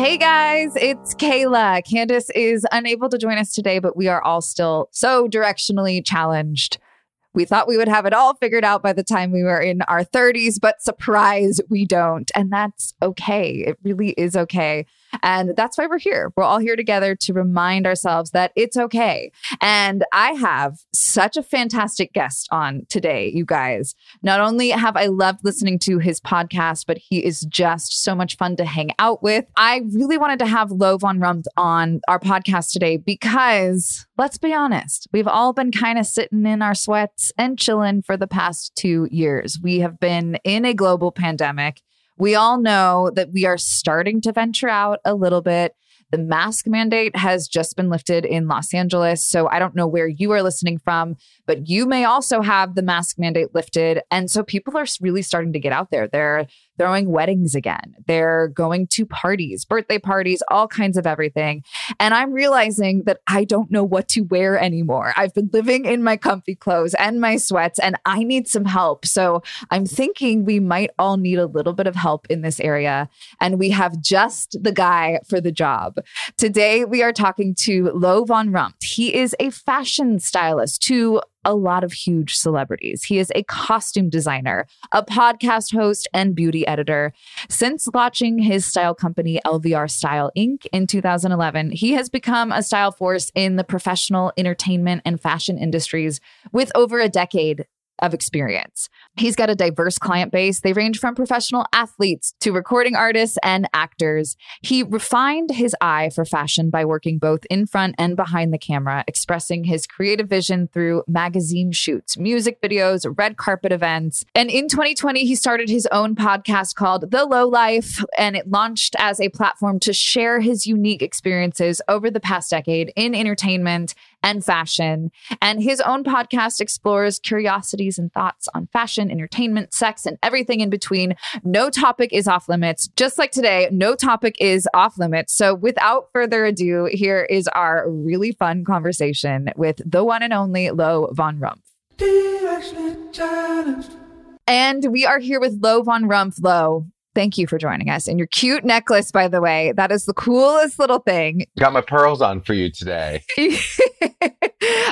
Hey guys, it's Kayla. Candace is unable to join us today, but we are all still so directionally challenged. We thought we would have it all figured out by the time we were in our 30s, but surprise, we don't. And that's okay. It really is okay. And that's why we're here. We're all here together to remind ourselves that it's okay. And I have such a fantastic guest on today, you guys. Not only have I loved listening to his podcast, but he is just so much fun to hang out with. I really wanted to have Lo von Rumpf on our podcast today because let's be honest, we've all been kind of sitting in our sweats and chilling for the past two years. We have been in a global pandemic. We all know that we are starting to venture out a little bit. The mask mandate has just been lifted in Los Angeles. So I don't know where you are listening from, but you may also have the mask mandate lifted. And so people are really starting to get out there. They're throwing weddings again. They're going to parties, birthday parties, all kinds of everything. And I'm realizing that I don't know what to wear anymore. I've been living in my comfy clothes and my sweats, and I need some help. So I'm thinking we might all need a little bit of help in this area. And we have just the guy for the job. Today, we are talking to Lo von Rumpf. He is a fashion stylist to a lot of huge celebrities. He is a costume designer, a podcast host, and beauty editor. Since launching his style company, LVR Style Inc., in 2011, he has become a style force in the professional entertainment and fashion industries with over a decade of experience. He's got a diverse client base. They range from professional athletes to recording artists and actors. He refined his eye for fashion by working both in front and behind the camera, expressing his creative vision through magazine shoots, music videos, red carpet events. And in 2020, he started his own podcast called The Low Life, and it launched as a platform to share his unique experiences over the past decade in entertainment and fashion. And his own podcast explores curiosities and thoughts on fashion, entertainment, sex, and everything in between. No topic is off limits. Just like today, no topic is off limits. So without further ado, here is our really fun conversation with the one and only Lo Von Rumpf. And we are here with Lo Von Rumpf. Lo, thank you for joining us. And your cute necklace, by the way, that is the coolest little thing. Got my pearls on for you today.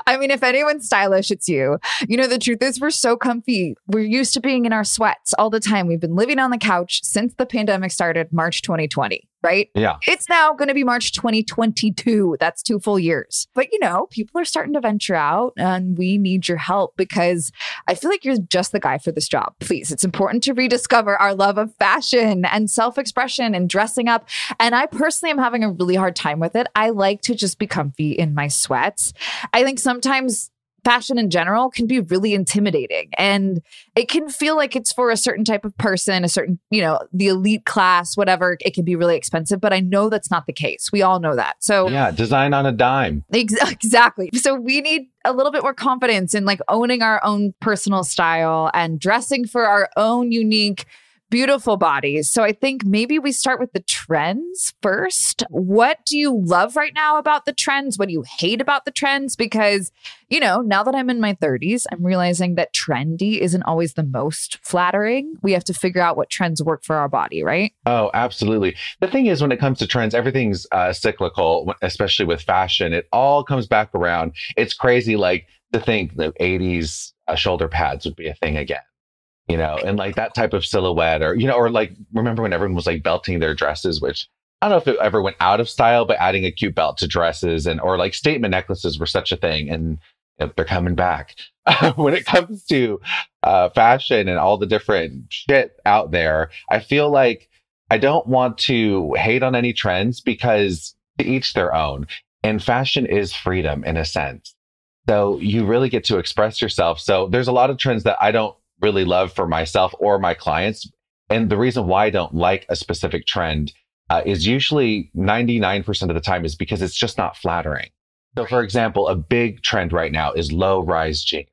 I mean, if anyone's stylish, it's you. You know, the truth is, we're so comfy. We're used to being in our sweats all the time. We've been living on the couch since the pandemic started, March 2020 right? Yeah. It's now going to be March 2022. That's two full years. But you know, people are starting to venture out and we need your help because I feel like you're just the guy for this job. Please, it's important to rediscover our love of fashion and self expression and dressing up. And I personally am having a really hard time with it. I like to just be comfy in my sweats. I think sometimes fashion in general can be really intimidating and it can feel like it's for a certain type of person, a certain, you know, the elite class, whatever. It can be really expensive, but I know that's not the case. We all know that. So, yeah, design on a dime. Ex- exactly. So, we need a little bit more confidence in like owning our own personal style and dressing for our own unique beautiful bodies. So I think maybe we start with the trends first. What do you love right now about the trends? What do you hate about the trends? Because, you know, now that I'm in my 30s, I'm realizing that trendy isn't always the most flattering. We have to figure out what trends work for our body, right? Oh, absolutely. The thing is, when it comes to trends, everything's uh, cyclical, especially with fashion. It all comes back around. It's crazy, like to think the 80s uh, shoulder pads would be a thing again you know, and like that type of silhouette, or you know, or like remember when everyone was like belting their dresses, which I don't know if it ever went out of style, but adding a cute belt to dresses and or like statement necklaces were such a thing, and you know, they're coming back. when it comes to uh, fashion and all the different shit out there, I feel like I don't want to hate on any trends because to each their own, and fashion is freedom in a sense. So you really get to express yourself. So there's a lot of trends that I don't really love for myself or my clients. And the reason why I don't like a specific trend uh, is usually 99% of the time is because it's just not flattering. So, for example, a big trend right now is low rise jeans.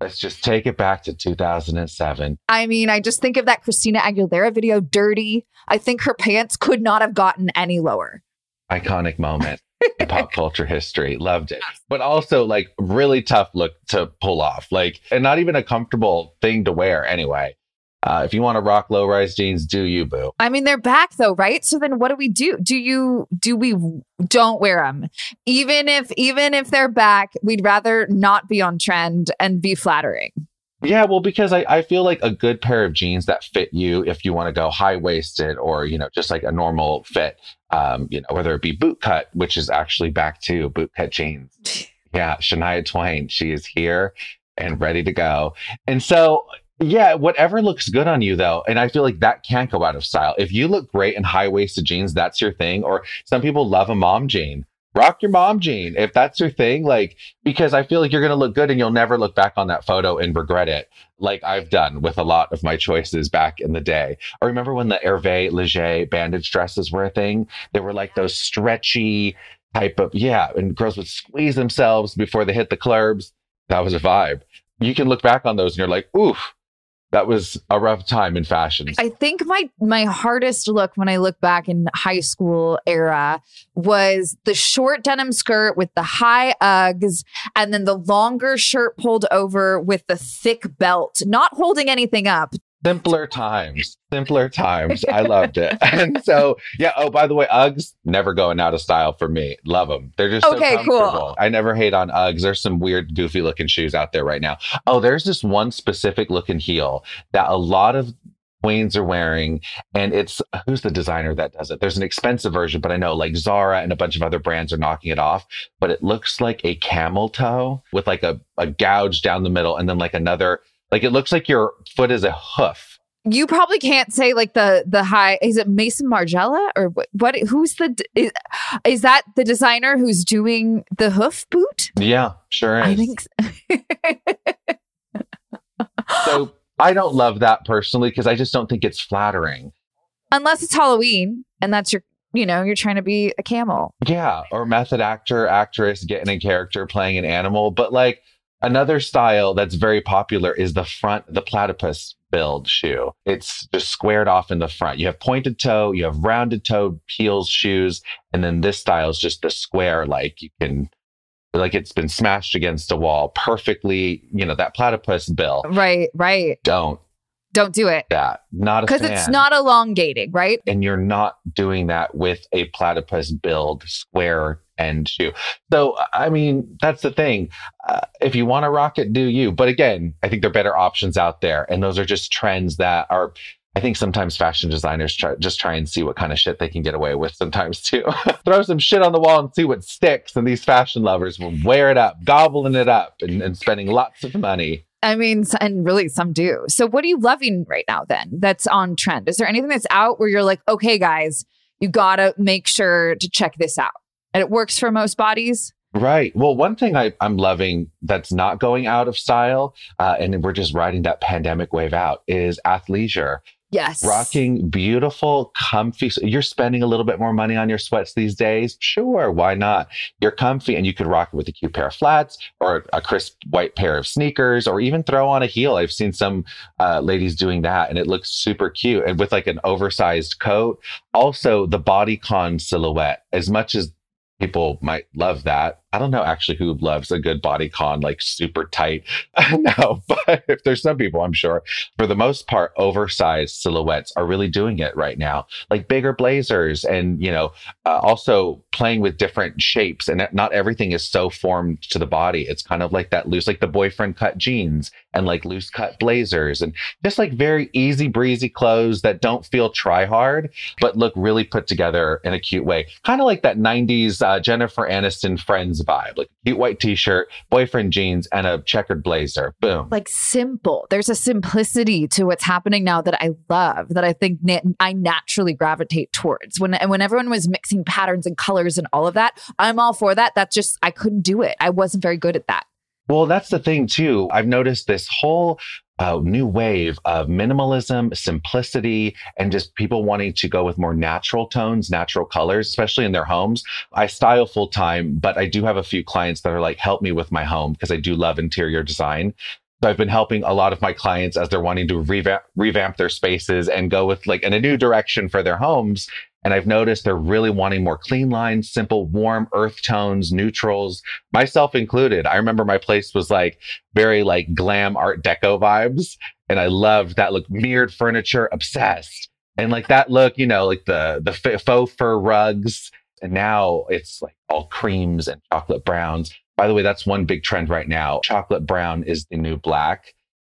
Let's just take it back to 2007. I mean, I just think of that Christina Aguilera video, Dirty. I think her pants could not have gotten any lower. Iconic moment pop culture history. Loved it. But also like really tough look to pull off. Like and not even a comfortable thing to wear anyway. Uh, if you want to rock low rise jeans, do you, boo? I mean, they're back though, right? So then, what do we do? Do you do we don't wear them, even if even if they're back? We'd rather not be on trend and be flattering. Yeah, well, because I, I feel like a good pair of jeans that fit you if you want to go high waisted or, you know, just like a normal fit, um, you know, whether it be boot cut, which is actually back to boot cut jeans. Yeah, Shania Twain, she is here and ready to go. And so, yeah, whatever looks good on you though. And I feel like that can't go out of style. If you look great in high waisted jeans, that's your thing. Or some people love a mom jean rock your mom jean if that's your thing like because i feel like you're going to look good and you'll never look back on that photo and regret it like i've done with a lot of my choices back in the day. I remember when the hervé leger bandage dresses were a thing. They were like those stretchy type of yeah and girls would squeeze themselves before they hit the clubs. That was a vibe. You can look back on those and you're like oof that was a rough time in fashion. I think my my hardest look when I look back in high school era was the short denim skirt with the high Uggs and then the longer shirt pulled over with the thick belt, not holding anything up, simpler times. Simpler times. I loved it. And so yeah. Oh by the way uggs never going out of style for me. Love them they're just okay so cool i never hate on uggs. There's some weird goofy looking shoes out there right now. Oh there's this one specific looking heel that a lot of queens are wearing and it's who's the designer that does it? There's an expensive version but i know like zara and a bunch of other brands are knocking it off but it looks like a camel toe with like a, a gouge down the middle and then like another like it looks like your foot is a hoof. You probably can't say like the the high. Is it Maison Margiela or what? what who's the is, is that the designer who's doing the hoof boot? Yeah, sure is. I think. So. so I don't love that personally because I just don't think it's flattering. Unless it's Halloween and that's your you know, you're trying to be a camel. Yeah, or method actor, actress getting a character playing an animal. But like another style that's very popular is the front, the platypus billed shoe. It's just squared off in the front. You have pointed toe, you have rounded toe heels shoes, and then this style is just the square, like you can like it's been smashed against a wall perfectly, you know, that platypus bill. Right, right. Don't Don't do it. that. Not Because it's not elongating, right? and you're not doing that with a platypus billed square end shoe. So, I mean, that's the thing. Uh, if you want to rock it, do you. But again, I think there are better options out there. And those are just trends that are, I think sometimes fashion designers try, just try and see what kind of shit they can get away with sometimes too. Throw some shit on the wall and see what sticks. And these fashion lovers will wear it up, gobbling it up, and, and spending lots of money. I mean, and really some do. So, what are you loving right now then that's on trend? Is there anything that's out where you're like, okay, guys, you gotta make sure to check this out? And it works for most bodies. Right. Well, one thing I, I'm loving that's not going out of style, uh, and we're just riding that pandemic wave out, is athleisure. Yes. Rocking beautiful, comfy. You're spending a little bit more money on your sweats these days. Sure, why not? You're comfy and you could rock it with a cute pair of flats or a crisp white pair of sneakers or even throw on a heel. I've seen some uh, ladies doing that and it looks super cute and with like an oversized coat. Also, the bodycon silhouette, as much as people might love that. I don't know actually who loves a good body con like super tight. no, but if there's some people, I'm sure for the most part, oversized silhouettes are really doing it right now, like bigger blazers and, you know, uh, also playing with different shapes. And not everything is so formed to the body. It's kind of like that loose, like the boyfriend cut jeans and like loose cut blazers and just like very easy breezy clothes that don't feel try hard, but look really put together in a cute way. Kind of like that 90s uh, Jennifer Aniston Friends vibe, like cute white t shirt, boyfriend jeans, and a checkered blazer. Boom. like simple. There's a simplicity to what's happening now that I love, that I think na- I naturally gravitate towards. When and when everyone was mixing patterns and colors and all of that, I'm all for that. That's just I couldn't do it. I wasn't very good at that. Well, that's the thing too. I've noticed this whole uh, new wave of minimalism, simplicity, and just people wanting to go with more natural tones, natural colors, especially in their homes. I style full time, but I do have a few clients that are like, help me with my home because I do love interior design. So I've been helping a lot of my clients as they're wanting to revamp, revamp their spaces and go with like in a new direction for their homes. And I've noticed they're really wanting more clean lines, simple, warm earth tones, neutrals, myself included. I remember my place was like very like glam art deco vibes. And I loved that look, mirrored furniture, obsessed. And like that look, you know, like the, the faux fur rugs. And now it's like all creams and chocolate browns. By the way, that's one big trend right now. Chocolate brown is the new black.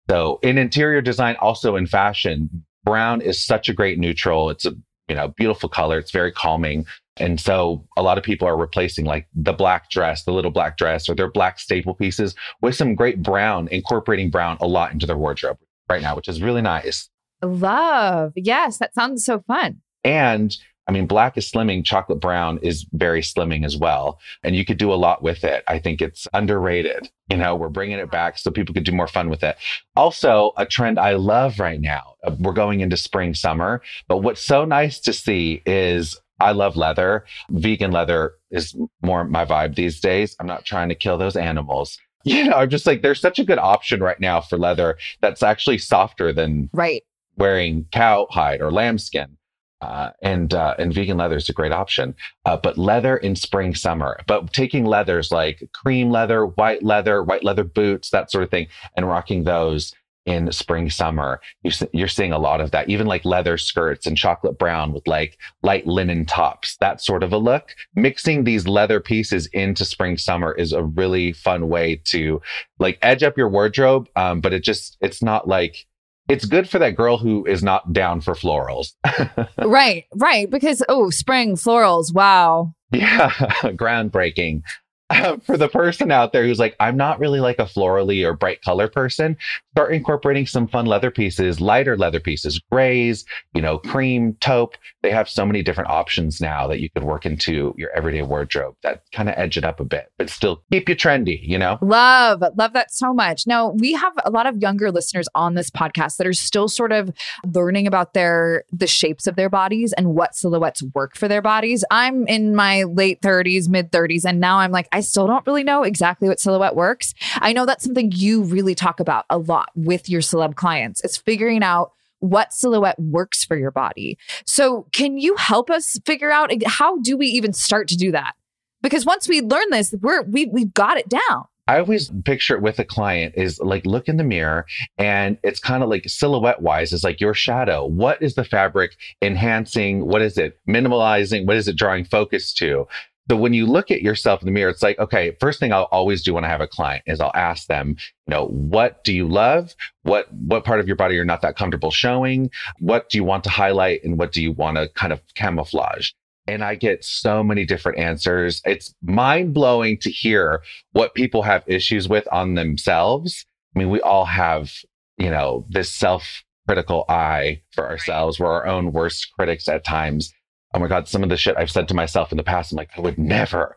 So in interior design, also in fashion, brown is such a great neutral. It's a you know beautiful color. It's very calming. And so a lot of people are replacing like the black dress, the little black dress, or their black staple pieces with some great brown, incorporating brown a lot into their wardrobe right now, which is really nice. Love. Yes, that sounds so fun. And I mean, black is slimming, chocolate brown is very slimming as well. And you could do a lot with it. I think it's underrated. You know, we're bringing it back so people could do more fun with it. Also, a trend I love right now, uh, we're going into spring, summer. But what's so nice to see is I love leather. Vegan leather is more my vibe these days. I'm not trying to kill those animals. You know, I'm just like, there's such a good option right now for leather that's actually softer than Right. wearing cowhide or lambskin. Uh, and uh, and vegan leather is a great option, uh, but leather in spring summer. But taking leathers like cream leather, white leather, white leather boots, that sort of thing, and rocking those in spring summer, you, you're seeing a lot of that. Even like leather skirts and chocolate brown with like light linen tops, that sort of a look. Mixing these leather pieces into spring summer is a really fun way to like edge up your wardrobe. Um, but it just it's not like it's good for that girl who is not down for florals. right. Right. Because oh, spring florals. Wow. yeah, groundbreaking. for the person out there who's like, I'm not really like a florally or bright color person, start incorporating some fun leather pieces, lighter leather pieces, grays, you know, cream, taupe. They have so many different options now that you could work into your everyday wardrobe that kind of edge it up a bit, but still keep you trendy, you know? Love, love that so much. Now, we have a lot of younger listeners on this podcast that are still sort of learning about their the shapes of their bodies and what silhouettes work for their bodies. I'm in my late 30s, mid 30s, and now I'm like, I still don't really know exactly what silhouette works. I know that's something you really talk about a lot with your celeb clients. It's figuring out what silhouette works for your body. So, can you help us figure out how do we even start to do that? Because once we learn this, we're we we've got it down. I always picture it with a client is like look in the mirror and it's kind of like silhouette wise, it's like your shadow. What is the fabric enhancing? What is it minimalizing? What is it drawing focus to? So when you look at yourself in the mirror, it's like, okay, first thing I'll always do when I have a client is I'll ask them, you know, what do you love? What what part of your body you're not that comfortable showing? What do you want to highlight and what do you want to kind of camouflage? And I get so many different answers. It's mind blowing to hear what people have issues with on themselves. I mean, we all have, you know, this self critical eye for ourselves. We're our own worst critics at times oh my God, some of the shit I've said to myself in the past, I'm like, I would never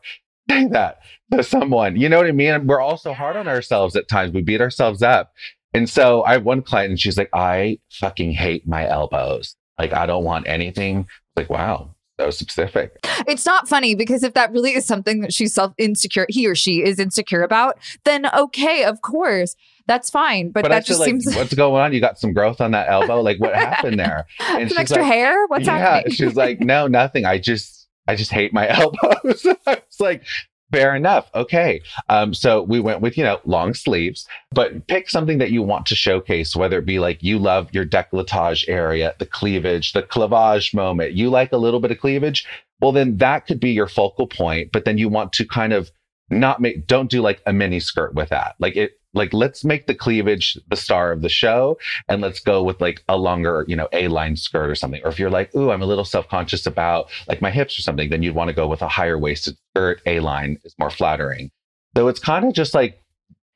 say that to someone. You know what I mean? we're also hard on ourselves at times. We beat ourselves up. And so I have one client and she's like, I fucking hate my elbows. Like, I don't want anything. Like, wow, so specific. It's not funny because if that really is something that she's self insecure, he or she is insecure about, then okay, of course that's fine. But, but that just seems like, seems what's going on? You got some growth on that elbow. Like what happened there? And some extra like, hair? What's yeah, happening? she's like, no, nothing. I just I just hate my elbows. I was like, fair enough. Okay. Um, so we went with, you know, long sleeves, but pick something that you want to showcase, whether it be like you love your decolletage area, the cleavage, the clavage moment. You like a little bit of cleavage. Well, then that could be your focal point, but then you want to kind of not make, don't do like a mini skirt with that. Like it, like let's make the cleavage the star of the show and let's go with like a longer you know a line skirt or something. Or if you're like ooh i'm a little self-conscious about like my hips or something then you'd want to go with a higher waisted skirt a line is more flattering. So it's kind of just like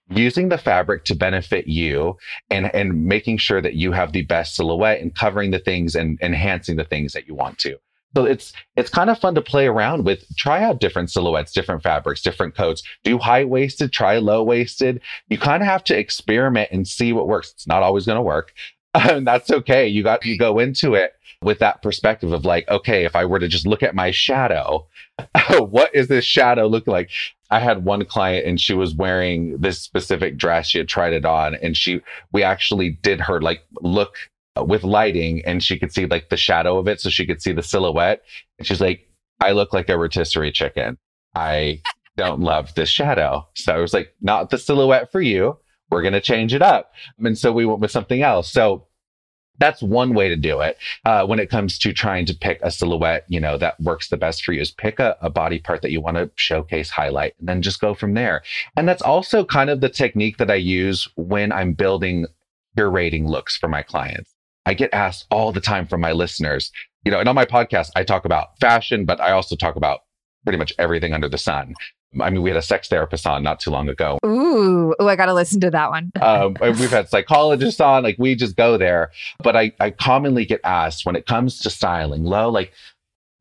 using the fabric to benefit you and and making sure that you have the best silhouette and covering the things and enhancing the things that you want to so it's it's kind of fun to play around with. Try out different silhouettes, different fabrics, different coats. Do high waisted, try low waisted. You kind of have to experiment and see what works. It's not always going to work, and that's okay. You got you go into it with that perspective of like, okay, if I were to just look at my shadow, what is this shadow look like? I had one client and she was wearing this specific dress. She had tried it on and she, we actually did her like look with lighting and she could see like the shadow of it so she could see the silhouette. And she's like i look like a rotisserie chicken. I don't love this shadow. So i was like not the silhouette for you. We're going to change it up. And so we went with something else. So that's one way to do it. Uh, when it comes to trying to pick a silhouette you know that works the best for you is pick a, a body part that you want to showcase highlight and then just go from there. And that's also kind of the technique that i use when i'm building curating looks for my clients I get asked all the time from my listeners, you know, and on my podcast, I talk about fashion, but I also talk about pretty much everything under the sun. I mean, we had a sex therapist on not too long ago. Ooh, ooh I got to listen to that one. um, we've had psychologists on, like we just go there. But I, I commonly get asked when it comes to styling, low, like,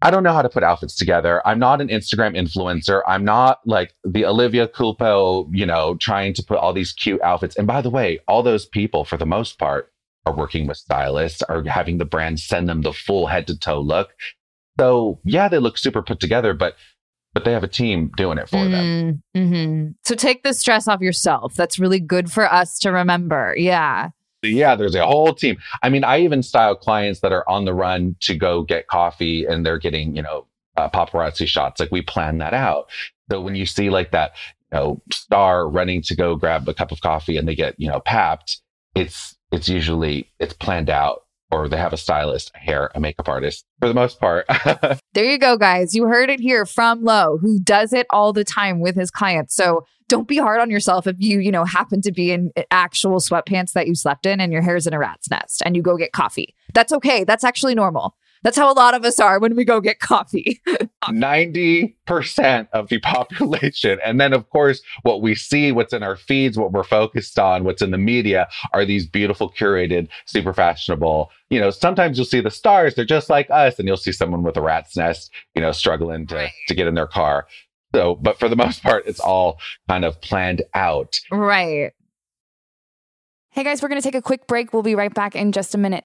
I don't know how to put outfits together. I'm not an Instagram influencer. I'm not like the Olivia Culpo, you know, trying to put all these cute outfits. And by the way, all those people, for the most part, are working with stylists, are having the brand send them the full head to toe look. So yeah, they look super put together, but but they have a team doing it for mm, them. Mm-hmm. So take the stress off yourself. That's really good for us to remember. Yeah. Yeah, there's a whole team. I mean, I even style clients that are on the run to go get coffee and they're getting, you know, uh, paparazzi shots. Like we plan that out. So when you see like that, you know, star running to go grab a cup of coffee and they get, you know, papped, it's it's usually it's planned out or they have a stylist, a hair, a makeup artist for the most part. there you go, guys. You heard it here from Lo, who does it all the time with his clients. So don't be hard on yourself if you, you know, happen to be in uh, actual sweatpants that you slept in and your hair's in a rat's nest and you go get coffee. That's okay. That's actually normal. That's how a lot of us are when we go get coffee. 90% of the population. And then, of course, what we see, what's in our feeds, what we're focused on, what's in the media are these beautiful, curated, super fashionable. You know, sometimes you'll see the stars, they're just like us, and you'll see someone with a rat's nest, you know, struggling to, right. to get in their car. So, but for the most part, it's all kind of planned out. Right. Hey guys, we're going to take a quick break. We'll be right back in just a minute.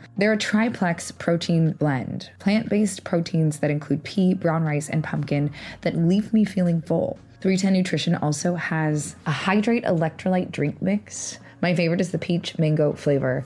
They're a triplex protein blend, plant based proteins that include pea, brown rice, and pumpkin that leave me feeling full. 310 Nutrition also has a hydrate electrolyte drink mix my favorite is the peach mango flavor.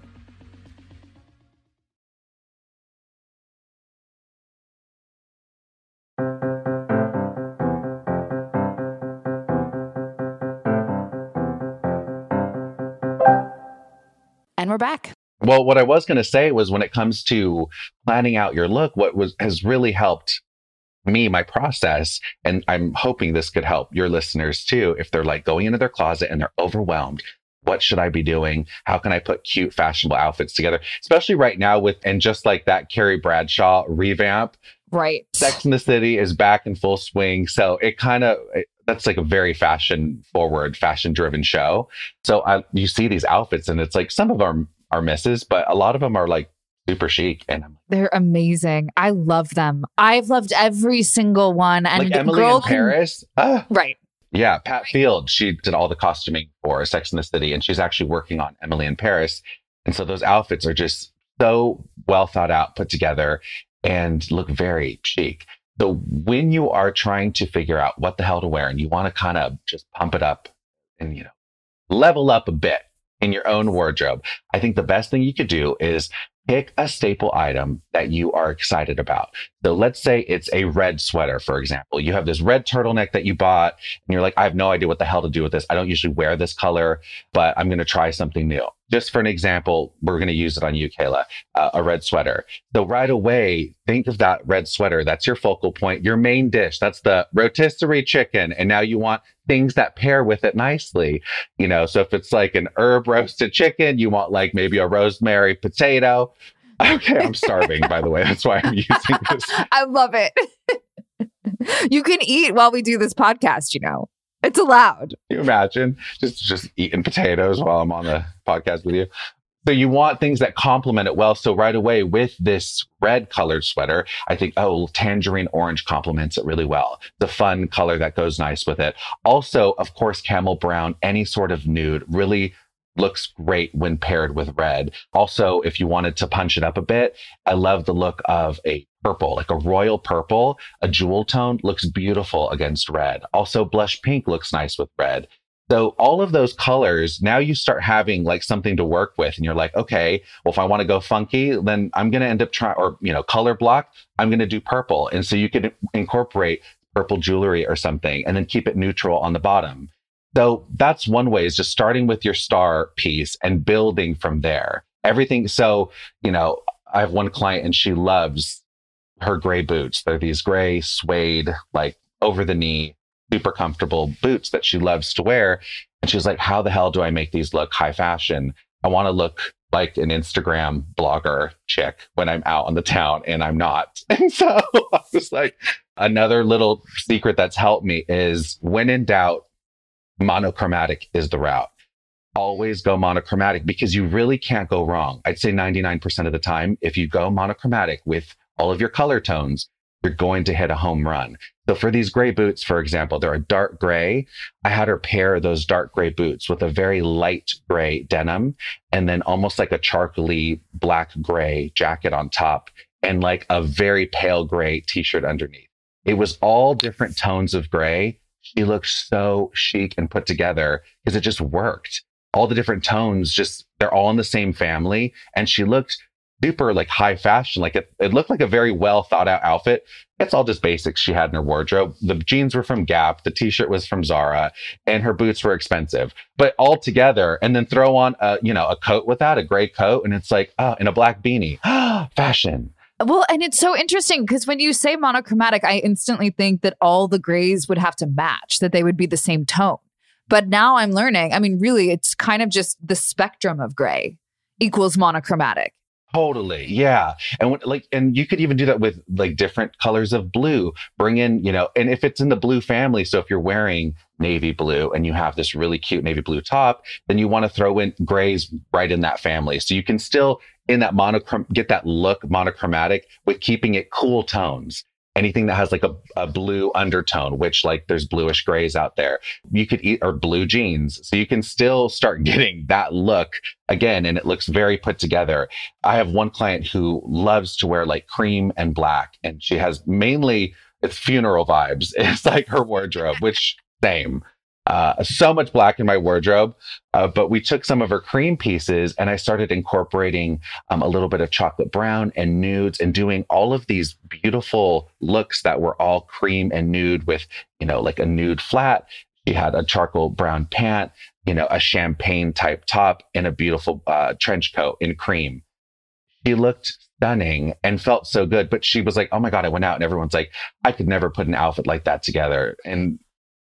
And we're back. Well, what I was going to say was when it comes to planning out your look, what was has really helped me, my process, and I'm hoping this could help your listeners too. If they're like going into their closet and they're overwhelmed, what should I be doing? How can I put cute, fashionable outfits together? Especially right now with, and just like that Carrie Bradshaw revamp, Right. Sex in the City is back in full swing. So it kind of, that's like a very fashion forward, fashion driven show. So I, you see these outfits and it's like some of them are, misses, but a lot of them are like super chic. And I'm They're amazing. I love them. I've loved every single one. And like Emily girl in can- Paris. Ah, right. yeah, Pat Field. She did all the costuming for Sex in the City, and she's actually working on Emily in Paris. And so those outfits are just so well thought out, put together, and look very chic. So when you are trying to figure out what the hell to wear, and you want to kind of just pump it up and you know level up a bit in your own wardrobe, I think the best thing you could do is pick a staple item that you are excited about. So let's say it's a red sweater, for example. You have this red turtleneck that you bought and you're like, I have no idea what the hell to do with this. I don't usually wear this color, but I'm going to try something new. Just for an example, we're going to use it on you, Kayla, uh, a red sweater. So right away, think of that red sweater. That's your focal point, your main dish. That's the rotisserie chicken. And now you want things that pair with it nicely. You know, so if it's like an herb roasted chicken, you want like maybe a rosemary potato. Okay, I'm starving, by the way. That's why I'm using this. I love it. you can eat while we do this podcast, you know. It's allowed. Can you imagine just just eating potatoes while I'm on the podcast with you? So you want things that complement it well. So right away with this red colored sweater, I think, oh, tangerine orange complements it really well. The fun color that goes nice with it. Also, of course, camel brown, any sort of nude really looks great when paired with red. Also, if you wanted to punch it up a bit, I love the look of a purple, like a royal purple, a jewel tone looks beautiful against red. Also, blush pink looks nice with red. So all of those colors, now you start having like something to work with and you're like, okay, well, if I want to go funky, then I'm going to end up trying, or, you know, color block, I'm going to do purple. And so you could incorporate purple jewelry or something and then keep it neutral on the bottom. So that's one way is just starting with your star piece and building from there. Everything. So, you know, I have one client and she loves her gray boots. They're these gray suede, like over the knee, super comfortable boots that she loves to wear. And she's like, how the hell do I make these look high fashion? I want to look like an Instagram blogger chick when I'm out on the town and I'm not. And so I was like, another little secret that's helped me is when in doubt, monochromatic is the route. Always go monochromatic because you really can't go wrong. I'd say 99% of the time, if you go monochromatic with all of your color tones, you're going to hit a home run. So for these gray boots, for example, they're a dark gray. I had her pair those dark gray boots with a very light gray denim and then almost like a charcoaly black gray jacket on top and like a very pale gray t-shirt underneath. It was all different tones of gray. She looked so chic and put together because it just worked. All the different tones, just they're all in the same family. And she looked super like high fashion. Like it, it looked like a very well thought out outfit. It's all just basics she had in her wardrobe. The jeans were from Gap, the t-shirt was from Zara, and her boots were expensive. But all together, and then throw on a you know a coat with that, a gray coat, and it's like oh, and a black beanie, fashion. Well, and it's so interesting because when you say monochromatic, I instantly think that all the grays would have to match, that they would be the same tone. But now I'm learning, I mean, really, it's kind of just the spectrum of gray equals monochromatic. Totally. Yeah. And when, like, and you could even do that with like different colors of blue. Bring in, you know, and if it's in the blue family, so if you're wearing navy blue and you have this really cute navy blue top, then you want to throw in grays right in that family. So you can still in that monochrome, get that look monochromatic with keeping it cool tones. Anything that has like a, a blue undertone, which like there's bluish grays out there, you could eat or blue jeans. So you can still start getting that look again. And it looks very put together. I have one client who loves to wear like cream and black and she has mainly it's funeral vibes. It's like her wardrobe, which same. Uh, so much black in my wardrobe, uh, but we took some of her cream pieces and I started incorporating um, a little bit of chocolate brown and nudes and doing all of these beautiful looks that were all cream and nude with, you know, like a nude flat. She had a charcoal brown pant, you know, a champagne type top and a beautiful uh, trench coat in cream. she looked stunning and felt so good. But she was like, oh my God, I went out and everyone's like, I could never put an outfit like that together. And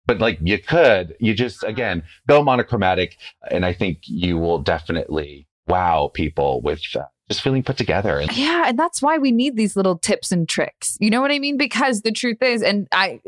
but like you could, you just again go monochromatic, and I think you will definitely wow people with uh, just feeling put together. Yeah, and that's why we need these little tips and tricks. You know what I mean? Because the truth is, and I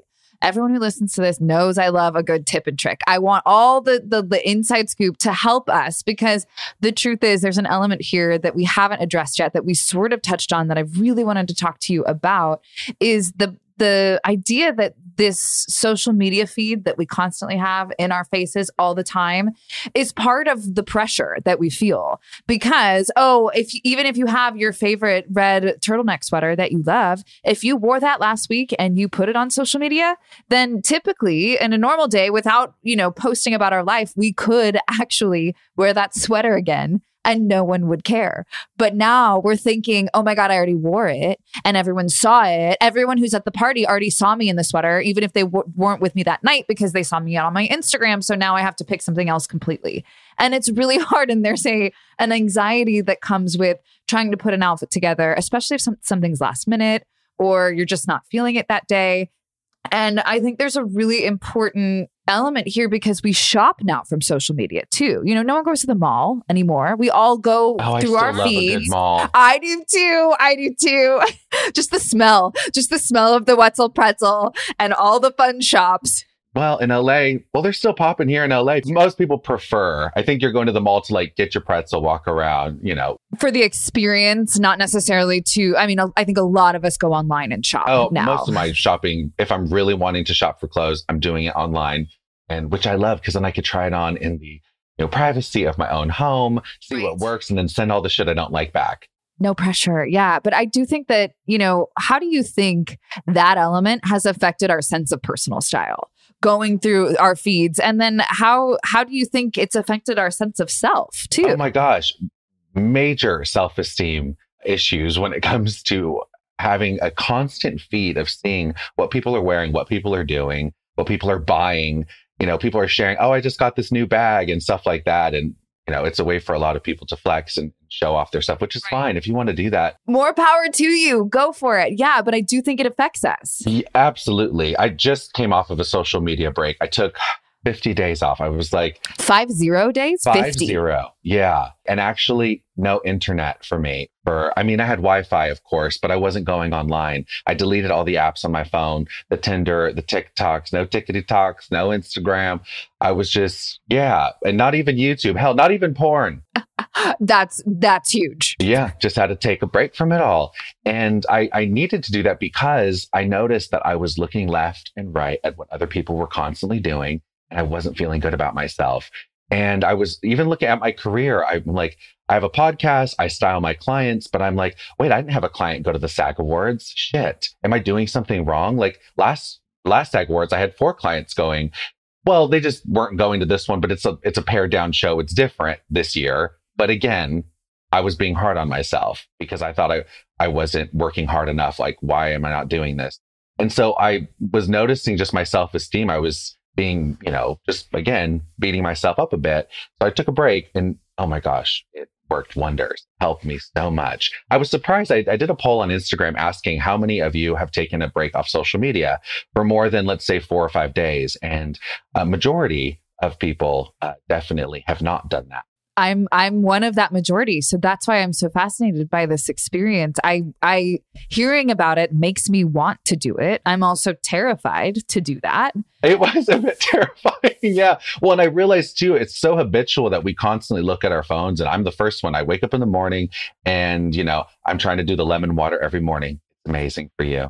everyone who listens to this knows I love a good tip and trick. I want all the, the the inside scoop to help us because the truth is there's an element here that we haven't addressed yet that we sort of touched on that I really wanted to talk to you about is the the idea that this social media feed that we constantly have in our faces all the time is part of the pressure that we feel. Because oh if even if you have your favorite red turtleneck sweater that you love if you wore that last week and you put it on social media then typically in a normal day without you know posting about our life we could actually wear that sweater again and no one would care. But now we're thinking, oh my God, I already wore it and everyone saw it. Everyone who's at the party already saw me in the sweater, even if they w- weren't with me that night because they saw me on my Instagram. So now I have to pick something else completely. And it's really hard. And there's a, an anxiety that comes with trying to put an outfit together, especially if some, something's last minute or you're just not feeling it that day. And I think there's a really important element here because we shop now from social media too. You know, no one goes to the mall anymore. We all go oh, through our feeds. I do too. I do too. just the smell, just the smell of the Wetzel pretzel and all the fun shops. Well, in LA, well, they're still popping here in LA. Most people prefer. I think you're going to the mall to like get your pretzel, walk around, you know. For the experience, not necessarily to, I mean, I think a lot of us go online and shop. Oh, now. most of my shopping, if I'm really wanting to shop for clothes, I'm doing it online. And which I love because then I could try it on in the you know privacy of my own home, see right. what works, and then send all the shit I don't like back no pressure. Yeah. But I do think that, you know, how do you think that element has affected our sense of personal style? going through our feeds and then how how do you think it's affected our sense of self too oh my gosh major self-esteem issues when it comes to having a constant feed of seeing what people are wearing what people are doing what people are buying you know people are sharing oh i just got this new bag and stuff like that and you know, it's a way for a lot of people to flex and show off their stuff, which is right. fine. If you want to do that, more power to you. Go for it. Yeah. But I do think it affects us. Yeah, absolutely. I just came off of a social media break. I took 50 days off. I was like five zero days? Five 50. zero. Yeah. And actually no internet for me for, I mean, I had Wi-Fi, of course, but I wasn't going online. I deleted all the apps on my phone, the Tinder, the TikToks, no tickety talks, no Instagram. I was just, yeah. And not even YouTube. Hell, not even porn. that's, that's huge. Yeah. Just had to take a break from it all. And I, I needed to do that because I noticed that I was looking left and right at what other people were constantly doing I wasn't feeling good about myself. And I was even looking at my career. I'm like, I have a podcast, I style my clients, but I'm like, wait, I didn't have a client go to the SAG Awards. Shit. Am I doing something wrong? Like last last SAG Awards, I had four clients going. Well, they just weren't going to this one, but it's a it's a pared down show. It's different this year. But again, I was being hard on myself because I thought I, I wasn't working hard enough. Like, why am I not doing this? And so I was noticing just my self esteem. I was being, you know, just again, beating myself up a bit. So I took a break and oh my gosh, it worked wonders, helped me so much. I was surprised. I, I, did a poll on Instagram asking how many of you have taken a break off social media for more than, let's say, four or five days. And a majority of people uh, definitely have not done that. I'm I'm one of that majority. So that's why I'm so fascinated by this experience. I I hearing about it makes me want to do it. I'm also terrified to do that. It was a bit terrifying. yeah. Well, and I realized too, it's so habitual that we constantly look at our phones. And I'm the first one. I wake up in the morning and, you know, I'm trying to do the lemon water every morning. It's amazing for you.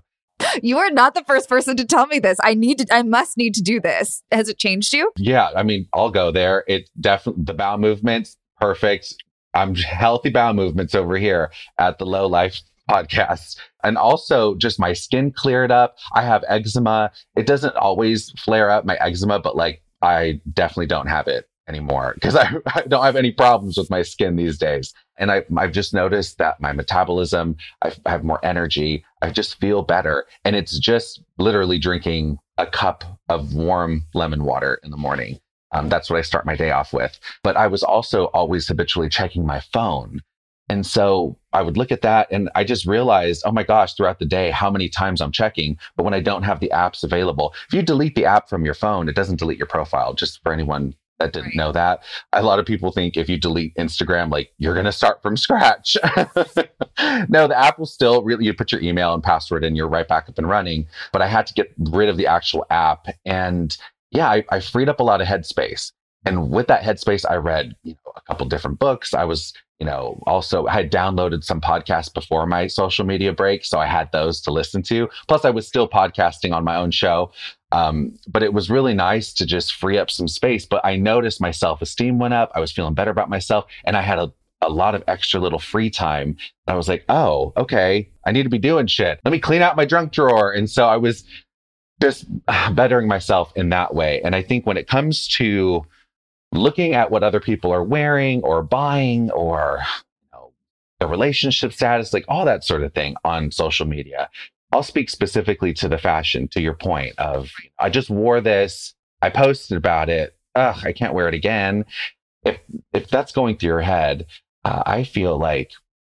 You are not the first person to tell me this. I need to, I must need to do this. Has it changed you? Yeah. I mean, I'll go there. It definitely, the bowel movements, perfect. I'm healthy bowel movements over here at the Low Life podcast. And also just my skin cleared up. I have eczema. It doesn't always flare up my eczema, but like I definitely don't have it anymore because I, I, don't have any problems with my skin these days. And I, I've just noticed that my metabolism, I, I have more energy. I just feel better. And it's just literally drinking a cup of warm lemon water in the morning. Um, that's what I start my day off with. But I was also always habitually checking my phone And so I would look at that and I just realized, oh my gosh, throughout the day, how many times I'm checking. But when I don't have the apps available, if you delete the app from your phone, it doesn't delete your profile, just for anyone that didn't right. know that. A lot of people think if you delete Instagram, like you're going to start from scratch. no, the app will still really, you put your email and password and you're right back up and running. But I had to get rid of the actual app. And yeah, I, I freed up a lot of headspace. And with that headspace, I read you know, a couple different books. I was, you know, also I had downloaded some podcasts before my social media break. So I had those to listen to. Plus, I was still podcasting on my own show. Um, but it was really nice to just free up some space. But I noticed my self esteem went up. I was feeling better about myself. And I had a, a lot of extra little free time. I was like, oh, okay, I need to be doing shit. Let me clean out my drunk drawer. And so I was just bettering myself in that way. And I think when it comes to looking at what other people are wearing or buying or the relationship status, like all that sort of thing on social media, I'll speak specifically to the fashion, to your point of I just wore this, I posted about it. Ugh, I can't wear it again. If if that's going through your head, uh, I feel like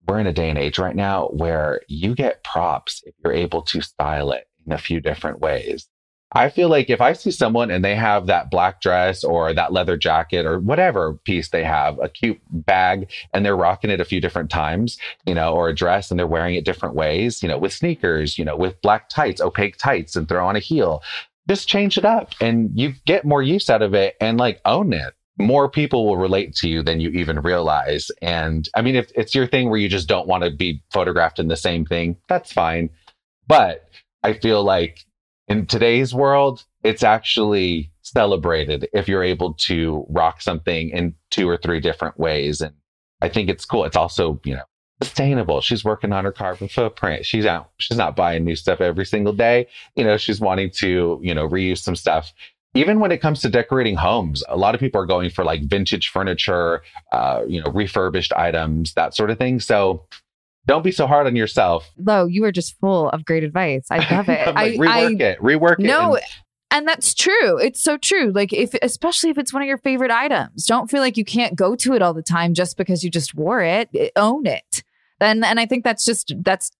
we're in a day and age right now where you get props if you're able to style it in a few different ways. I feel like if I see someone and they have that black dress or that leather jacket or whatever piece they have, a cute bag, and they're rocking it a few different times, you know, or a dress and they're wearing it different ways, you know, with sneakers, you know, with black tights, opaque tights, and throw on a heel, just change it up and you get more use out of it and like own it. More people will relate to you than you even realize. And I mean, if it's your thing where you just don't want to be photographed in the same thing, that's fine. But I feel like in today's world, it's actually celebrated if you're able to rock something in two or three different ways. And I think it's cool. It's also, you know, sustainable. She's working on her carbon footprint. She's out, she's not buying new stuff every single day. You know, she's wanting to, you know, reuse some stuff. Even when it comes to decorating homes, a lot of people are going for like vintage furniture, uh, you know, refurbished items, that sort of thing. So don't be so hard on yourself. Lo, you are just full of great advice. I love it. like, I, rework I, it. Rework it. No. And, and that's true. It's so true. Like if especially if it's one of your favorite items, don't feel like you can't go to it all the time just because you just wore it. Own it. And and I think that's just that's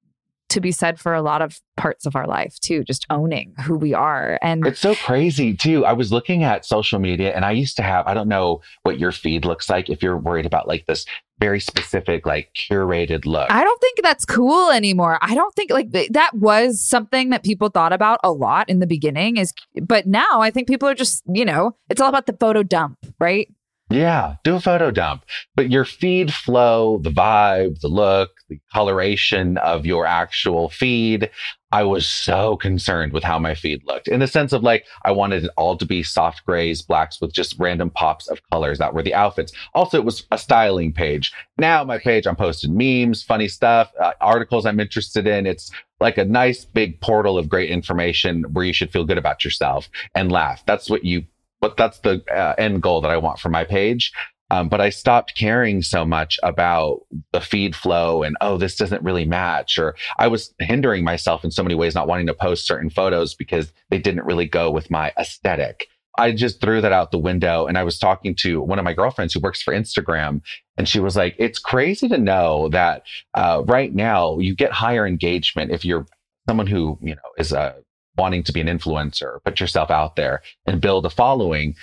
to be said for a lot of parts of our life too, just owning who we are. And it's so crazy too. I was looking at social media and I used to have, I don't know what your feed looks like if you're worried about like this very specific, like curated look. I don't think that's cool anymore. I don't think like that was something that people thought about a lot in the beginning is, but now I think people are just, you know, it's all about the photo dump, right? Yeah, do a photo dump. But your feed flow, the vibe, the look, the coloration of your actual feed, I was so concerned with how my feed looked in the sense of like, I wanted it all to be soft grays, blacks with just random pops of colors that were the outfits. Also, it was a styling page. Now, my page, I'm posting memes, funny stuff, uh, articles I'm interested in. It's like a nice big portal of great information where you should feel good about yourself and laugh. That's what you but that's the uh, end goal that I want for my page. Um, but I stopped caring so much about the feed flow and, oh, this doesn't really match. Or I was hindering myself in so many ways, not wanting to post certain photos because they didn't really go with my aesthetic. I just threw that out the window. And I was talking to one of my girlfriends who works for Instagram. And she was like, it's crazy to know that uh, right now you get higher engagement if you're someone who, you know, is a wanting to be an influencer, put yourself out there and build a following,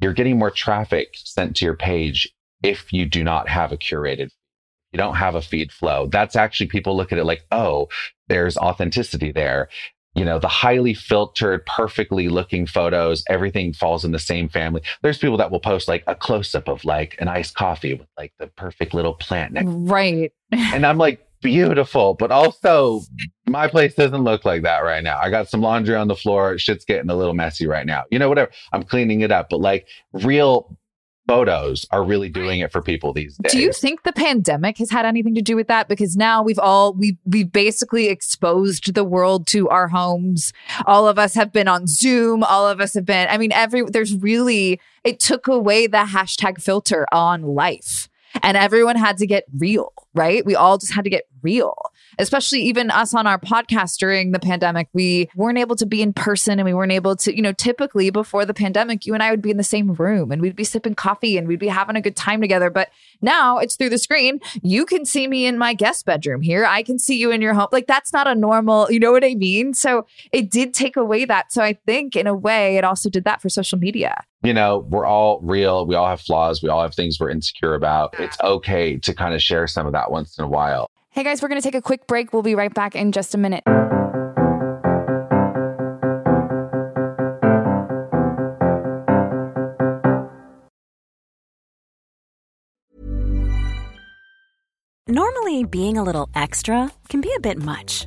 you're getting more traffic sent to your page if you do not have a curated you don't have a feed flow. That's actually people look at it like oh there's authenticity there. You know the highly filtered perfectly looking photos everything falls in the same family. There's people that will post like a close up of like an iced coffee with like the perfect little plant next right. And i'm like beautiful, but also my place doesn't look like that right now. I got some laundry on the floor. Shit's getting a little messy right now. You know, whatever. I'm cleaning it up, but like real photos are really doing it for people these days. Do you think the pandemic has had anything to do with that? Because now we've all we we've basically exposed the world to our homes. All of us have been on Zoom. All of us have been. I mean, every there's really it took away the hashtag filter on life, and everyone had to get real right? We all just had to get real, especially even us on our podcast during the pandemic. We weren't able to be in person and we weren't able to, you know, typically before the pandemic, you and I would be in the same room and we'd be sipping coffee and we'd be having a good time together. But now it's through the screen. You can see me in my guest bedroom here. I can see you in your home. Like that's not a normal, you know what I mean? So it did take away that. So I think in a way, it also did that for social media you know, we're all real. We all have flaws. We all have things we're insecure about. It's okay to kind of share some of that once in a while. Hey guys, we're going to take a quick break. We'll be right back in just a minute. Normally, being a little extra can be a bit much,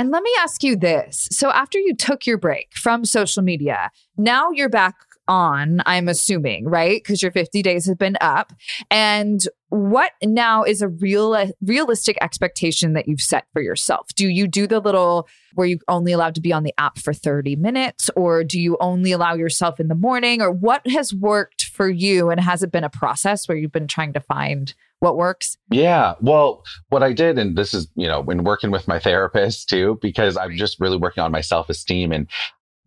And let me ask you this. So, after you took your break from social media, now you're back on, I'm assuming, right? Because your 50 days have been up. And what now is a real realistic expectation that you've set for yourself? Do you do the little where you only allowed to be on the app for 30 minutes or do you only allow yourself in the morning or what has worked for you and has it been a process where you've been trying to find what works? Yeah. Well, what I did, and this is, you know, when working with my therapist too, because I'm just really working on my self esteem. And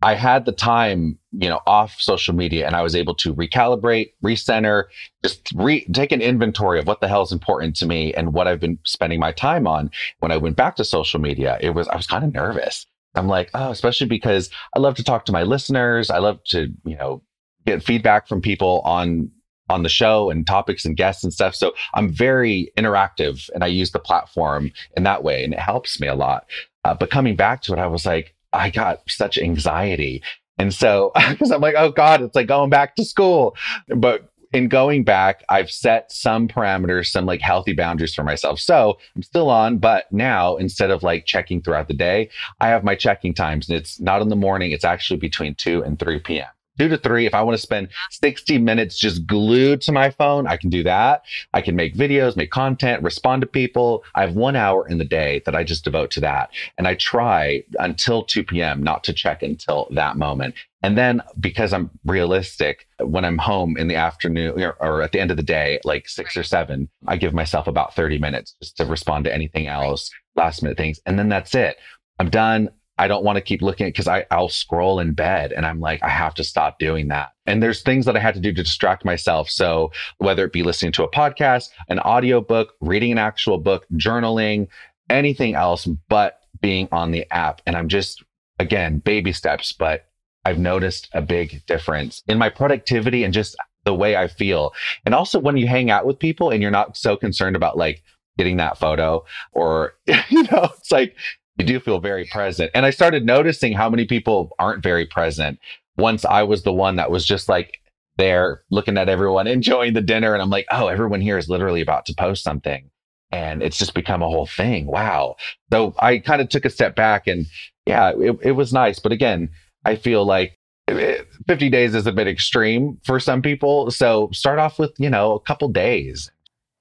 I had the time, you know, off social media and I was able to recalibrate, recenter, just re- take an inventory of what the hell is important to me and what I've been spending my time on. When I went back to social media, it was, I was kind of nervous. I'm like, oh, especially because I love to talk to my listeners. I love to, you know, get feedback from people on on the show and topics and guests and stuff. So I'm very interactive and I use the platform in that way and it helps me a lot. Uh, but coming back to it, I was like, I got such anxiety. And so, because I'm like, oh God, it's like going back to school. But in going back, I've set some parameters, some like healthy boundaries for myself. So I'm still on, but now instead of like checking throughout the day, I have my checking times and it's not in the morning. It's actually between 2 and 3 p.m two to three. If I want to spend 60 minutes just glued to my phone, I can do that. I can make videos, make content, respond to people. I have one hour in the day that I just devote to that. And I try until 2 p.m. not to check until that moment. And then because I'm realistic, when I'm home in the afternoon or, or, at the end of the day, like six or seven, I give myself about 30 minutes just to respond to anything else, last minute things. And then that's it. I'm done. I don't want to keep looking at because I I'll scroll in bed and I'm like I have to stop doing that. And there's things that I had to do to distract myself. So whether it be listening to a podcast, an audio book, reading an actual book, journaling, anything else but being on the app. And I'm just again baby steps, but I've noticed a big difference in my productivity and just the way I feel. And also when you hang out with people and you're not so concerned about like getting that photo or you know it's like you do feel very present. And I started noticing how many people aren't very present. Once I was the one that was just like there looking at everyone enjoying the dinner. And I'm like, oh, everyone here is literally about to post something. and it's just become a whole thing. Wow. So I kind of took a step back and yeah, it, it was nice. But again, I feel like eh, 50 days is a bit extreme for some people. So start off with, you know, a couple days.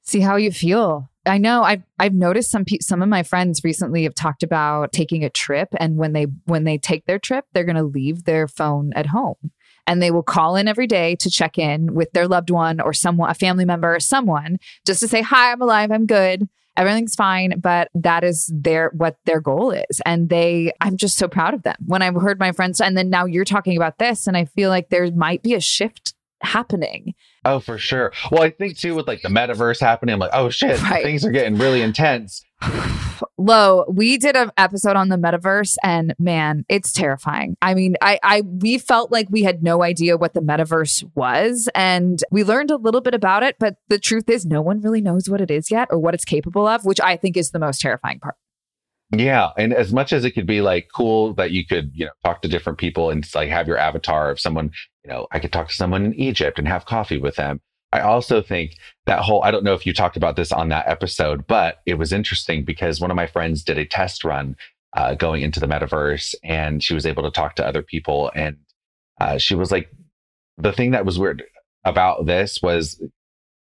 See how you feel. I know I've I've noticed some pe- some of my friends recently have talked about taking a trip and when they when they take their trip they're going to leave their phone at home. And they will call in every day to check in with their loved one or someone a family member or someone just to say hi I'm alive I'm good everything's fine. But that is their what their goal is. And they i'm just so proud of them. When i've heard my friends and then now you're talking about this and i feel like there might be a shift happening Oh, for sure. Well, I think too with like the metaverse happening, I'm like, oh shit, Right. things are getting really intense. Lo, we did an episode on the metaverse and man, it's terrifying. I mean, I, I we felt like we had no idea what the metaverse was and we learned a little bit about it, but the truth is no one really knows what it is yet or what it's capable of, which I think is the most terrifying part. Yeah, and as much as it could be like cool that you could, you know, talk to different people and like have your avatar of someone, you know, I could talk to someone in Egypt and have coffee with them. I also think that whole I don't know if you talked about this on that episode, but it was interesting because one of my friends did a test run uh, going into the metaverse and she was able to talk to other people and uh, she was like the thing that was weird about this was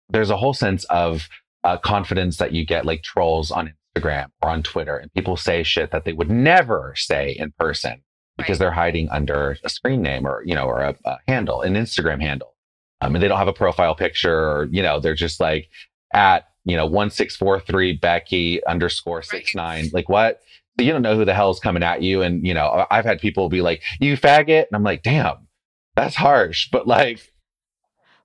there's a whole sense of uh, confidence that you get like trolls on Instagram or on Twitter, and people say shit that they would never say in person because they're hiding under a screen name or you know or a, a handle, an Instagram handle, um, and they don't have a profile picture or you know they're just like at you know one six four three Becky underscore six nine. Like what? So you don't know who the hell's coming at you, and you know I've had people be like you faggot, and I'm like damn, that's harsh, but like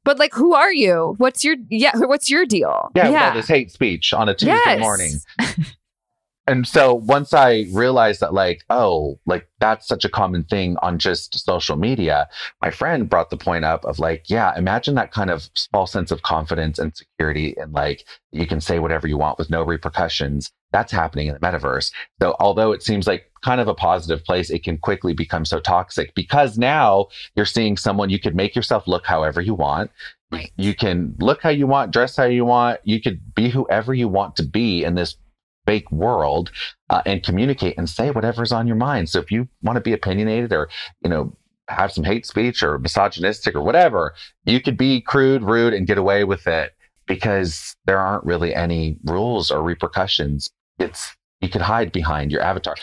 But like who are you? What's your yeah, what's your deal? yeah, all this hate speech on a Tuesday Yes. morning. and so once I realized that, like, oh, like that's such a common thing on just social media, my friend brought the point up of like, yeah, imagine that kind of false sense of confidence and security, and like you can say whatever you want with no repercussions. That's happening in the metaverse. So although it seems like kind of a positive place, it can quickly become so toxic because now you're seeing someone you could make yourself look however you want. You can look how you want, dress how you want. You could be whoever you want to be in this fake world uh, and communicate and say whatever's on your mind. So if you want to be opinionated or, you know, have some hate speech or misogynistic or whatever, you could be crude, rude, and get away with it because there aren't really any rules or repercussions. It's you could hide behind your avatar.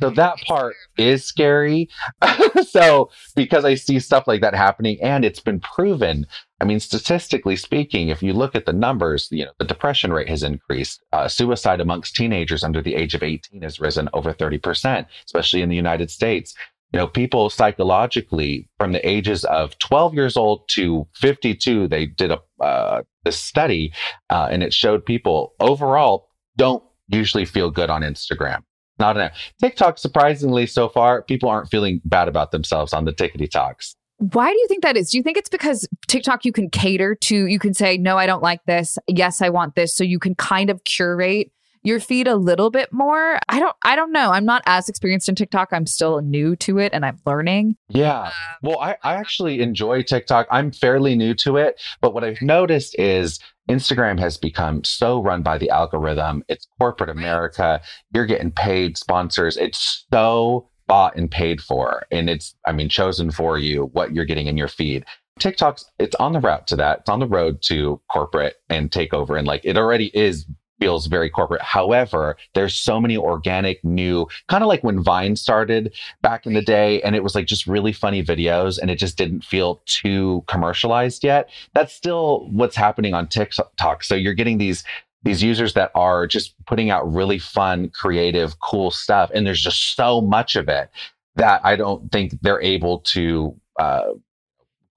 So that part is scary. so because I see stuff like that happening and it's been proven. I mean, statistically speaking, if you look at the numbers, you know, the depression rate has increased. Uh, suicide amongst teenagers under the age of 18 has risen over 30%, especially in the United States. You know, people psychologically from the ages of 12 years old to 52, they did a uh, this study, uh, and it showed people overall don't usually feel good on Instagram. Not enough. TikTok, surprisingly, so far, people aren't feeling bad about themselves on the tickety talks. Why do you think that is? Do you think it's because TikTok you can cater to, you can say, no, I don't like this. Yes, I want this. So you can kind of curate your feed a little bit more. I don't I don't know. I'm not as experienced in TikTok. I'm still new to it and I'm learning. Yeah. Um, well, I, I actually enjoy TikTok. I'm fairly new to it, but what I've noticed is Instagram has become so run by the algorithm. It's corporate America. You're getting paid sponsors. It's so bought and paid for. And it's, I mean, chosen for you what you're getting in your feed. TikTok's, it's on the route to that. It's on the road to corporate and takeover. And like it already is feels very corporate. However, there's so many organic new, kind of like when Vine started back in the day, and it was like just really funny videos and it just didn't feel too commercialized yet. That's still what's happening on TikTok. So you're getting these these users that are just putting out really fun, creative, cool stuff. And there's just so much of it that I don't think they're able to uh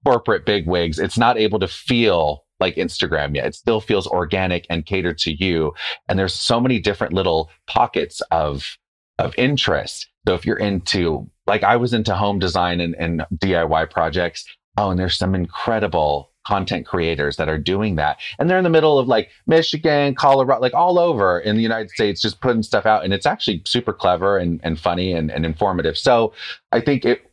corporate bigwigs, it's not able to feel like Instagram yet. It still feels organic and catered to you. And there's so many different little pockets of of interest. So if you're into like I was into home design and, and DIY projects. Oh, and there's some incredible content creators that are doing that. And they're in the middle of like Michigan, Colorado, like all over in the United States, just putting stuff out. And it's actually super clever and, and funny and, and informative. So I think it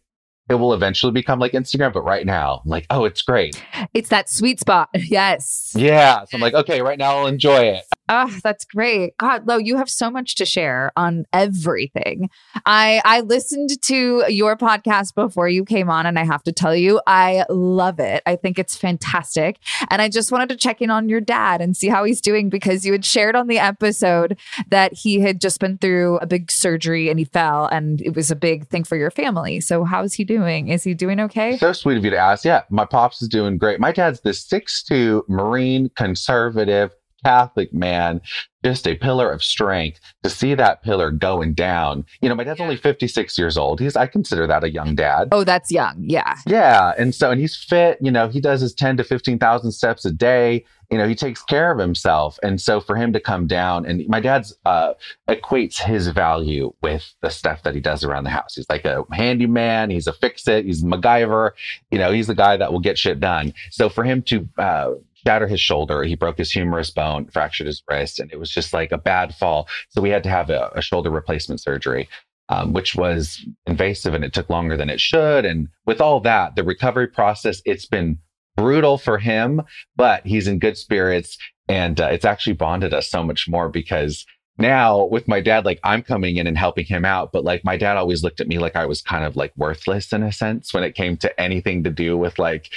it will eventually become like Instagram, but right now, I'm like, oh, it's great. It's that sweet spot. Yes. Yeah. So I'm like, okay, right now I'll enjoy it. Oh, that's great. God, Lo, you have so much to share on everything. I I listened to your podcast before you came on and I have to tell you, I love it. I think it's fantastic. And I just wanted to check in on your dad and see how he's doing because you had shared on the episode that he had just been through a big surgery and he fell and it was a big thing for your family. So how's he doing? Is he doing okay? So sweet of you to ask. Yeah, my pops is doing great. My dad's the six-two Marine conservative Catholic man, just a pillar of strength. To see that pillar going down, you know, my dad's only 56 years old. He's, I consider that a young dad. Oh, that's young. Yeah. Yeah. And so, and he's fit, you know, he does his 10 to 15,000 steps a day. You know, he takes care of himself. And so for him to come down and my dad's, uh, equates his value with the stuff that he does around the house. He's like a handyman. He's a fix it. He's MacGyver. You know, he's the guy that will get shit done. So for him to, uh, shatter his shoulder. He broke his humerus bone, fractured his wrist, and it was just like a bad fall. So we had to have a, a shoulder replacement surgery, um, which was invasive and it took longer than it should. And with all that, the recovery process, it's been brutal for him, but he's in good spirits. And uh, it's actually bonded us so much more because now with my dad, like I'm coming in and helping him out, but like my dad always looked at me like I was kind of like worthless in a sense when it came to anything to do with like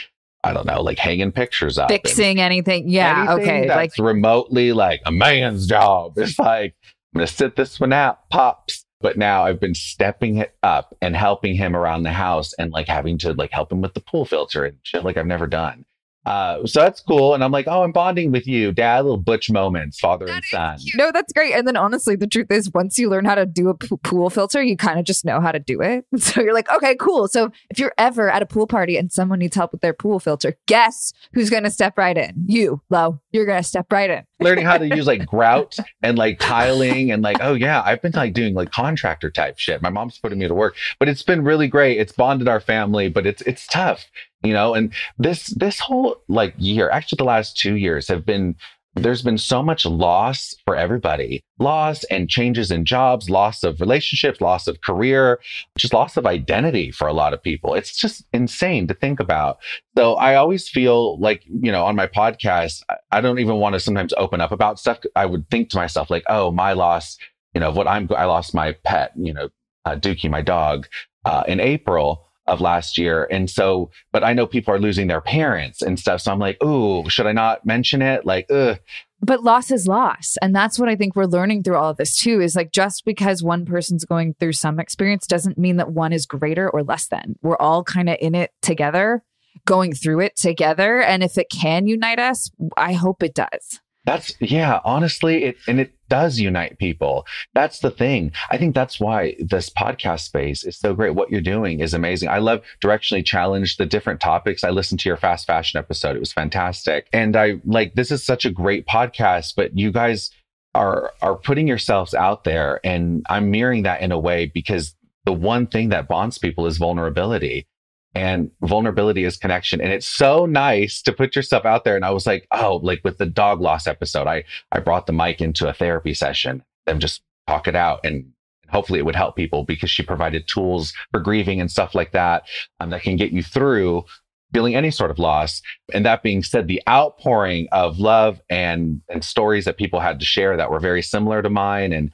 I don't know, like hanging pictures up, fixing anything. Yeah, anything okay, that's like remotely like a man's job. It's like I'm gonna sit this one out, pops. But now I've been stepping it up and helping him around the house and like having to like help him with the pool filter and shit like I've never done. Uh, so that's cool. And I'm like, oh, I'm bonding with you, dad, little butch moments, father and son. No, that's great. And then honestly, the truth is, once you learn how to do a p- pool filter, you kind of just know how to do it. So you're like, okay, cool. So if you're ever at a pool party and someone needs help with their pool filter, guess who's going to step right in? You, Lo. You're going to step right in. Learning how to use like grout and like tiling and like, oh yeah, I've been like doing like contractor type shit. My mom's putting me to work, but it's been really great. It's bonded our family, but it's it's tough, you know. And this this whole like year, actually the last two years have been there's been so much loss for everybody. Loss and changes in jobs loss of relationships loss of career just loss of identity for a lot of people. It's just insane to think about. So i always feel like you know on my podcast i don't even want to sometimes open up about stuff. I would think to myself like oh my loss you know what i'm i lost my pet you know uh, dookie my dog uh, in april of last year. And so, but I know people are losing their parents and stuff. So I'm like, ooh, should I not mention it? Like, ugh. But loss is loss. And that's what I think we're learning through all of this too is like just because one person's going through some experience doesn't mean that one is greater or less than. We're all kind of in it together, going through it together. And if it can unite us, I hope it does. That's yeah, honestly, it and it does unite people. That's the thing. I think that's why this podcast space is so great. What you're doing is amazing. I love directionally challenge the different topics. I listened to your fast fashion episode. It was fantastic. And I like this is such a great podcast, but you guys are are putting yourselves out there and I'm mirroring that in a way because the one thing that bonds people is vulnerability and vulnerability is connection. And it's so nice to put yourself out there. And i was like oh like with the dog loss episode i i brought the mic into a therapy session and just talk it out. And hopefully it would help people because she provided tools for grieving and stuff like that um, that can get you through feeling any sort of loss. And that being said the outpouring of love and and stories that people had to share that were very similar to mine and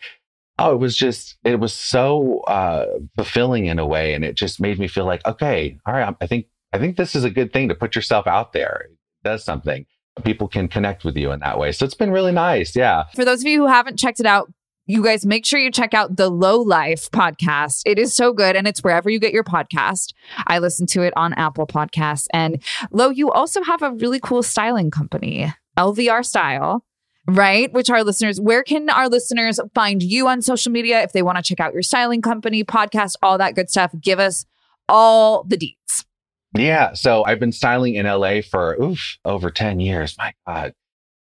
oh, it was just, it was so uh, fulfilling in a way. And it just made me feel like, okay, all right, I think, I think this is a good thing to put yourself out there. It does something. People can connect with you in that way. So it's been really nice. Yeah. For those of you who haven't checked it out, you guys make sure you check out the Low Life podcast. It is so good and it's wherever you get your podcast. I listen to it on Apple Podcasts. And Lo, you also have a really cool styling company, LVR Style right? Which our listeners, where can our listeners find you on social media if they want to check out your styling company, podcast, all that good stuff? Give us all the deets. Yeah. So I've been styling in LA for oof, over 10 years. My God.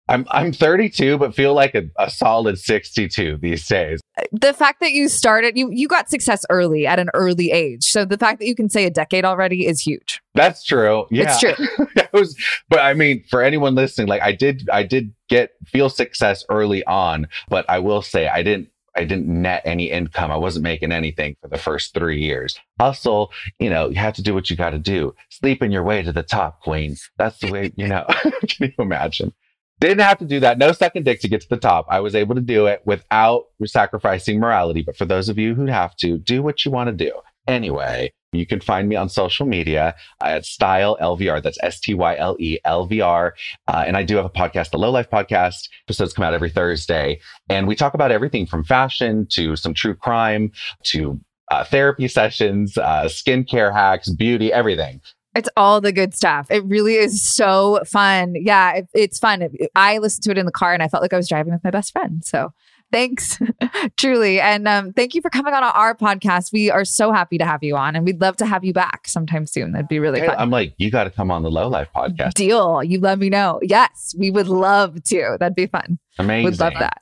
I'm I'm 32, but feel like a, a solid 62 these days. The fact that you started, you you got success early at an early age. So the fact that you can say a decade already is huge. That's true. Yeah, It's true. That was, but I mean, for anyone listening, like I did, I did get feel success early on, but I will say I didn't. I didn't net any income. I wasn't making anything for the first three years. Hustle, you know, you have to do what you got to do. Sleeping your way to the top, queen. That's the way, you know, can you imagine? Didn't have to do that. No second dick to get to the top. I was able to do it without sacrificing morality. But for those of you who have to, do what you want to do. Anyway, you can find me on social media at Style LVR. That's S T Y L E L V R. Uh, and I do have a podcast, the Low Life Podcast. Episodes come out every Thursday. And we talk about everything from fashion to some true crime to uh, therapy sessions, uh, skincare hacks, beauty, everything. It's all the good stuff. It really is so fun. Yeah, it, it's fun. I listened to it in the car and I felt like I was driving with my best friend. So thanks, truly. And um, thank you for coming on our podcast. We are so happy to have you on and we'd love to have you back sometime soon. That'd be really Hey, fun. I'm like, you got to come on the Low Life Podcast. Deal. You let me know. Yes, we would love to. That'd be fun. Amazing. We'd love that.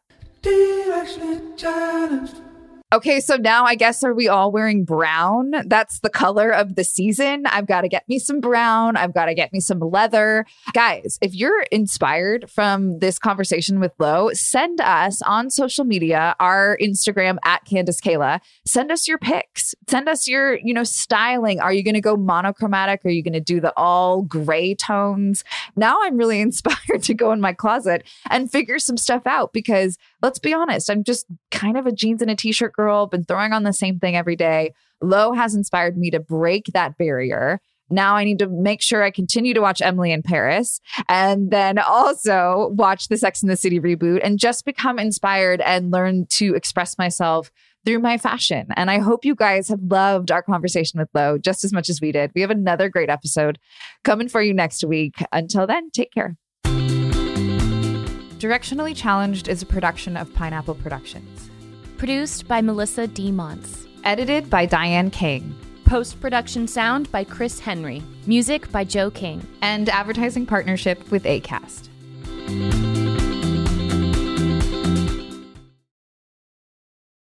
Okay, so now I guess are we all wearing brown? That's the color of the season. I've got to get me some brown. I've got to get me some leather. Guys, if you're inspired from this conversation with Lo, send us on social media, our Instagram at Candace Kayla. Send us your pics. Send us your, you know, styling. Are you going to go monochromatic? Are you going to do the all gray tones? Now I'm really inspired to go in my closet and figure some stuff out because let's be honest, I'm just kind of a jeans and a t-shirt girl, been throwing on the same thing every day. Lo has inspired me to break that barrier. Now I need to make sure I continue to watch Emily in Paris and then also watch the Sex and the City reboot and just become inspired and learn to express myself through my fashion. And I hope you guys have loved our conversation with Lo just as much as we did. We have another great episode coming for you next week. Until then, take care. Directionally Challenged is a production of Pineapple Productions. Produced by Melissa D. Monts. Edited by Diane King. Post production sound by Chris Henry. Music by Joe King. And advertising partnership with ACAST.